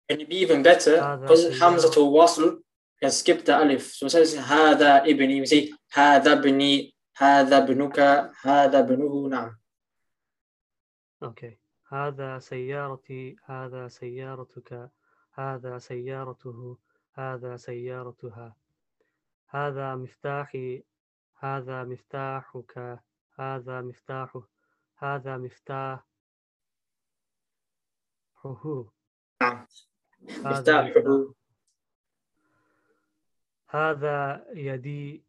Can you be even better? Because. Hamza to wasl, can skip the alif. So of saying هذا ابني, we say هذا ابني, هذا ابنك, هذا ابنه. نعم. أوكي هذا سيارتي هذا سيارتك هذا سيارته هذا سيارتها هذا مفتاحي هذا مفتاحك هذا مفتاحه هذا مفتاحه نعم. هذا مفتاحه. هذا يدي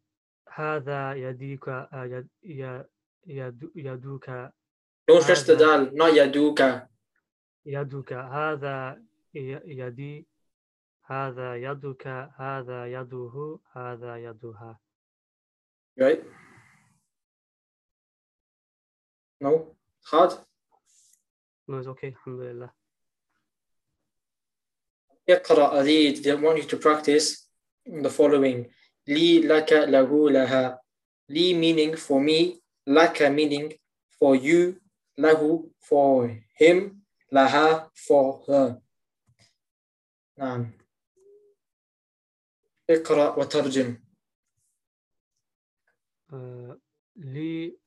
هذا يديك يد يد يدك stretch the هذا-. يدك يدي هذا يدك هذا يده هذا يدها Right? No? Hard? No, it's okay الحمد لله اقرأ read. They want you to practice the following. لي لك له لها. لي meaning for me. لك meaning for you. له for him. لها for her. نعم. اقرأ وترجم. آه، لي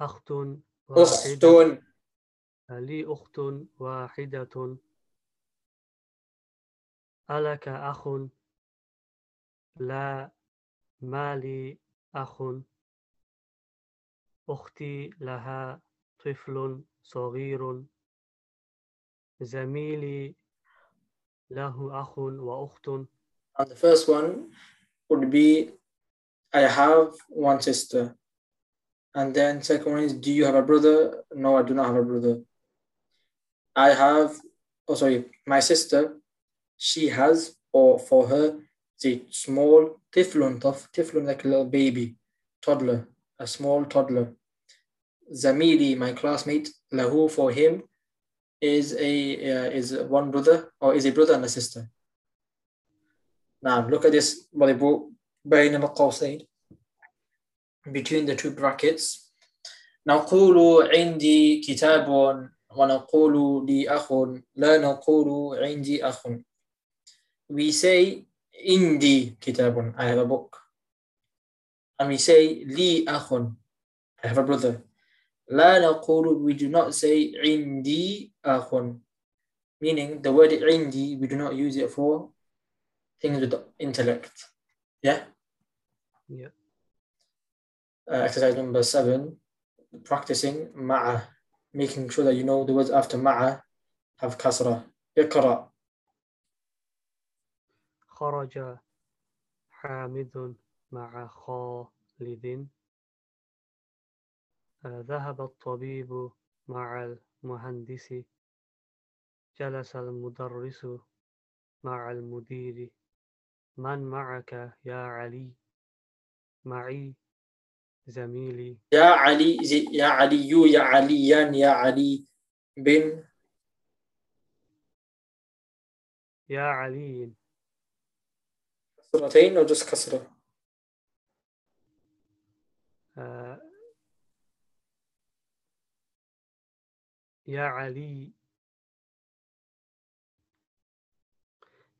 أخت أخت. واحدة لي أخت واحدة. ألك أخ؟ لا. ما لي أخ؟ أختي لها طفل صغير. زميلي له أخ وأخت And the first one would be I have one sister. And then second one is do you have a brother? No, I do not have a brother. I have oh sorry, my sister, she has or for her is a small tiflun tof tiflun like a little baby, toddler, a small toddler. Zamili, my classmate, lahu for him is a uh, is one brother or is a brother and a sister. Now look at this what they brought بين القوسين between the two brackets نقول عندي كتاب ونقول لي أخ لا نقول عندي أخ we say عندي كتاب I have a book and we say لي أخ I have a brother لا نقول we do not say عندي أخ meaning the word عندي we do not use it for things with intellect yeah Yeah. uh, exercise number seven, practicing ma'a, making sure that you know the words after ma'a have kasra. اقرأ خرج حامد مع خالد آه، ذهب الطبيب مع المهندس؟ جلس المدرس مع المدير. من معك يا علي؟ معي زميلي. يا علي يا علي يا عليا يا علي بن؟ يا علي. كسرتين or just كسرة؟ يا علي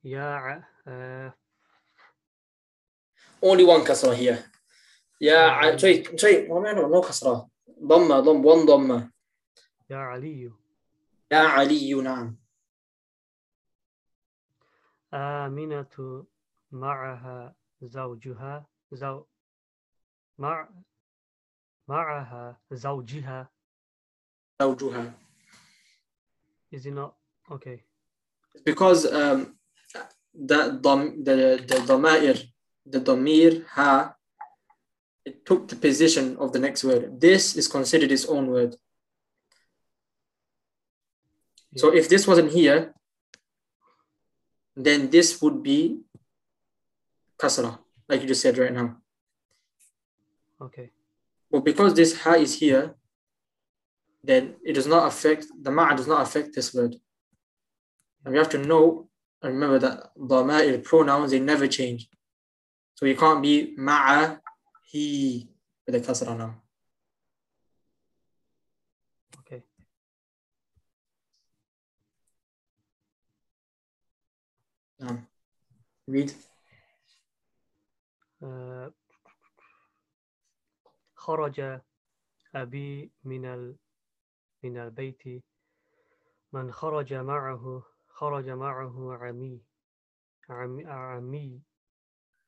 يا ع... uh, Only one kasra here. Yeah, Um, sorry, sorry, no, no, no kasra. ضمة ضم one ضمة. يا علي يا علي نعم. آمنة معها زوجها زو مع معها زوجها زوجها. Is it not okay? Because um, the the the damir the damir ha it took the position of the next word. This is considered its own word. So if this wasn't here, then this would be kasra, like you just said right now. Okay. Well, because this ha is here, then it does not affect, the ma'a does not affect this word. And we have to know and remember that dama'ir pronouns, they never change. So you can't be ma'a, he, with a kasra now. Okay. Um, read. خرج أبي من من البيت من خرج معه خرج معه عمي عمي عمي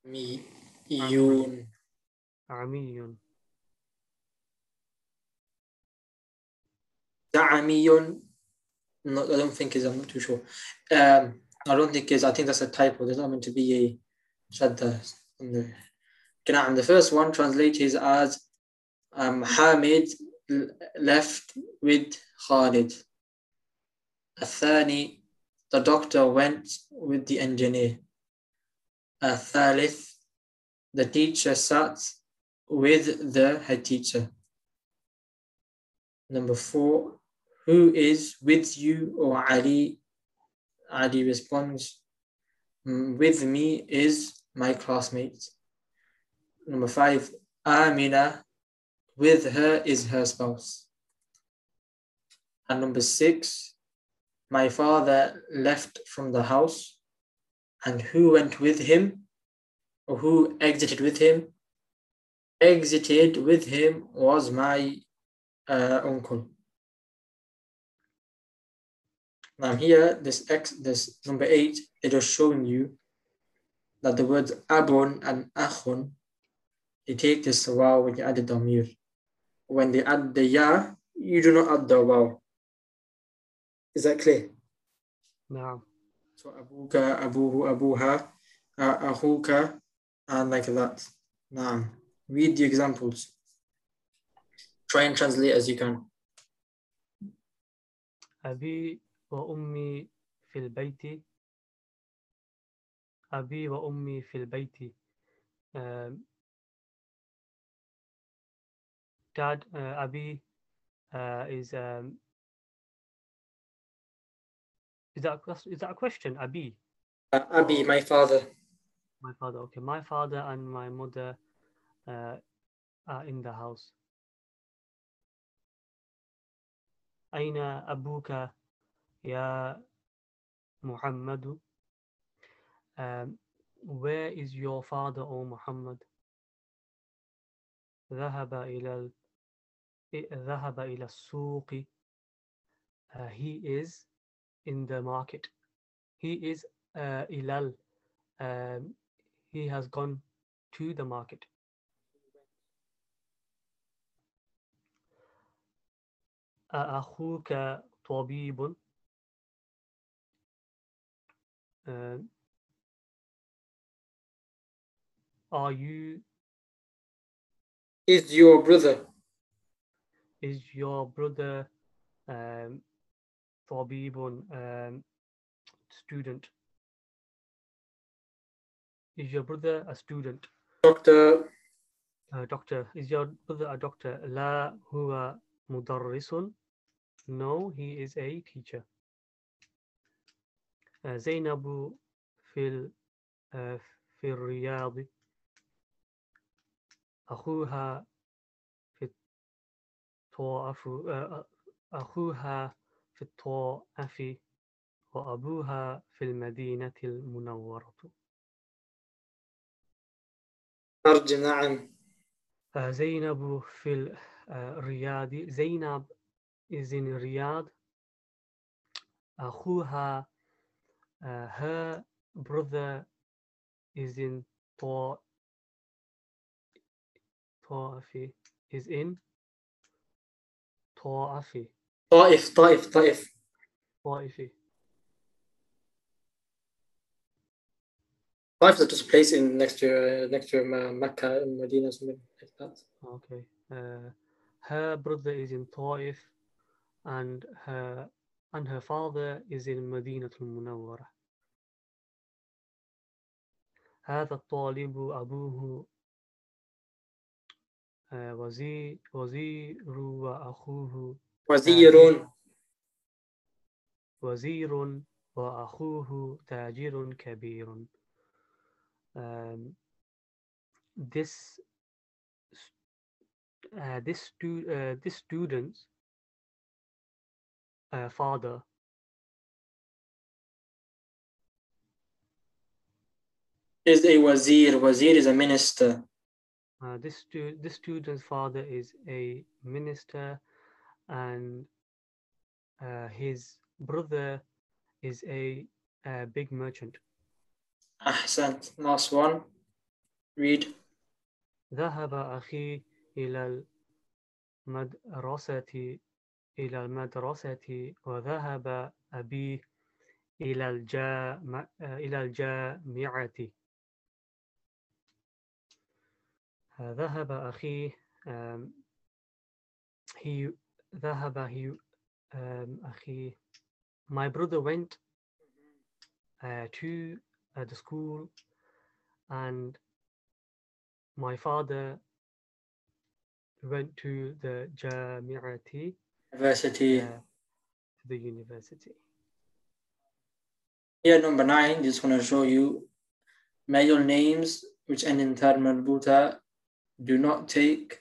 Me, yun. عمي Da'amiyun. No, I don't think is, I'm not too sure. Um, I don't think is, I think that's a typo. There's not meant to be a shadda on the. Okay, now, the first one translated as um, Hamid l- left with Khalid. الثاني, the doctor went with the engineer. الثالث, the teacher sat with the head teacher. Number four, who is with you, O Ali? Ali responds, "Mm, with me is my classmate. Number five, Amina, with her is her spouse. And number six, my father left from the house, and who went with him, or who exited with him? Exited with him was my uh, uncle. Now here, this X, this number eight, it is showing you that the words abun and akhun, they take this wow when you add the damir When they add the ya, you do not add the wow. Is that clear? نعم So abuka, abuhu, abuha, uh, ahuka, and like that. Now, read the examples. Try and translate as you can. أبي وأمي في البيت أبي وأمي في البيت Dad uh, أبي uh, is um, is that a ques- is that a question أبي Uh, Abi, my father. my father okay my father and my mother uh, are in the house أين أبوك يا محمد um, where is your father O Muhammad ذهب إلى ذهب إلى السوق uh, he is in the market he is uh, إلى um, he has gone to the market أخوك طبيب Um, are you Is your brother is your brother um طبيب um student is your brother a student doctor? uh, doctor is your brother a doctor لا هو مدرس no he is a teacher uh, زينب في ال uh, في الرياض أخوها في الطواف uh, أخوها في الطائف وأبوها في المدينة المنورة. أرجع نعم. آه، زينب في آه، الرياض زينب is in Riyadh أخوها her brother is in طا طائف is in طائف طائف طائف طائف طائف طائف is just a place in next to uh, next to uh, Mecca and Medina something like that okay uh, her brother is in طائف and her and her father is in مدينة المنورة هذا الطالب أبوه آه، وزير وزير وأخوه وزير وزير وأخوه تاجر كبير um, this uh, this stu- uh, this student's uh, father is a wazir wazir is a minister uh, this stu- this student's father is a minister and uh, his brother is a, a big merchant أحسنت last one read ذهب أخي إلى المدرسة إلى المدرسة وذهب أبي إلى الجامع إلى الجامعة ذهب أخي um, he ذهب he um, أخي my brother went uh, to uh, the school and my father went to the Jami'ati University. uh, the university. Here number nine just want to show you male names which end in ta marbuta do not take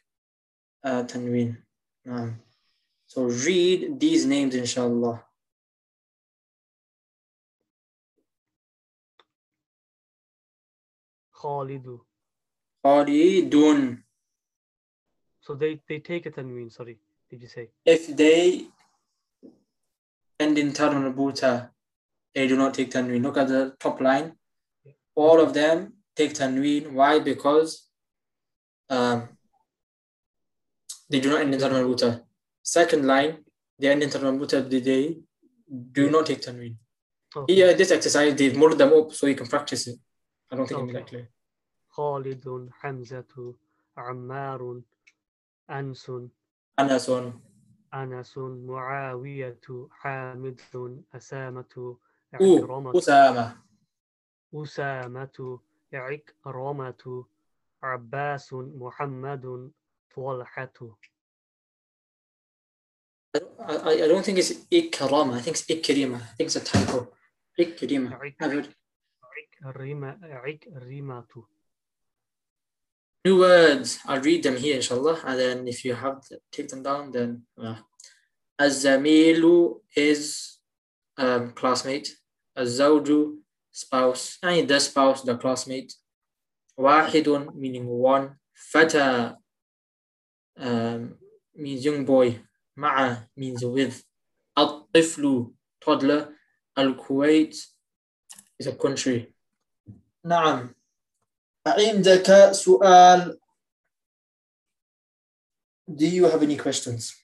uh, tanween. Um, so read these names inshallah. Khalidu. Khalidun. So they they take a tanween sorry did you say? If they end in marbuta they do not take tanween. Look at the top line. All of them take tanween. Why? Because um, they do not end in ta marbuta. Second line, they end in ta marbuta, they, they do not take Tanween. Okay. Yeah, uh, this exercise, they've molded them up so you can practice it. I don't think okay. it made that clear. خالد حمزة عمار أنس أنس أنس معاوية حامد أسامة عكرمة أسامة أسامة عكرمة عباس محمد طلحة I, I, I don't think it's Ikrama. I think it's Ikrima. I think it's a typo. Ikrima. عك- I've heard. عكرمة عكرمة New words. I'll read them here, inshallah. And then if you have to take them down, then. Uh, Azamilu is um, classmate. Azawju, spouse. And the spouse, the classmate. Wahidun, meaning one. Fata um, means young boy. Ma'a means with. Al-Tiflu, toddler. Al-Kuwait is a country. نعم. عندك سؤال Do you have any questions?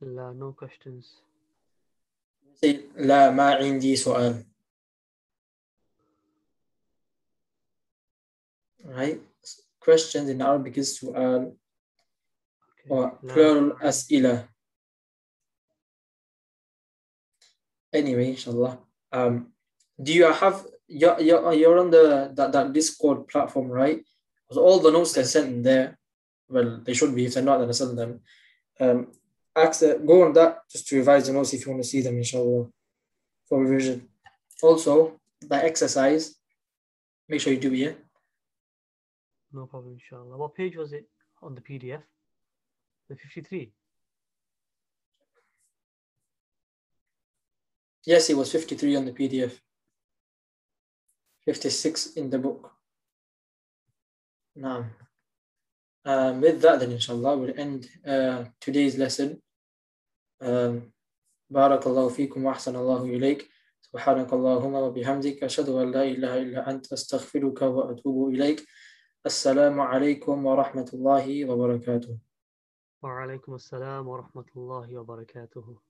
لا no questions Say لا ما عندي سؤال. right? Questions in Arabic is su'al okay. or no. plural as'ila. Anyway, inshallah. Um, do you have, you're, you're, on the that, that Discord platform, right? So all the notes they sent in there, well, they should be. If they're not, then I send them. Um, ask, go on that just to revise the notes if you want to see them, inshallah, for revision. Also, the exercise, make sure you do it. Yeah? no problem inshallah what page was it on the PDF the 53 Yes, it was 53 on the PDF. 56 in the book. Now, um, with that then inshallah we'll end uh, today's lesson. Um, بارك الله فيكم وأحسن الله إليك سبحانك اللهم وبحمدك أشهد أن لا إله إلا أنت أستغفرك وأتوب إليك السلام عليكم ورحمة الله وبركاته. وعليكم السلام ورحمة الله وبركاته.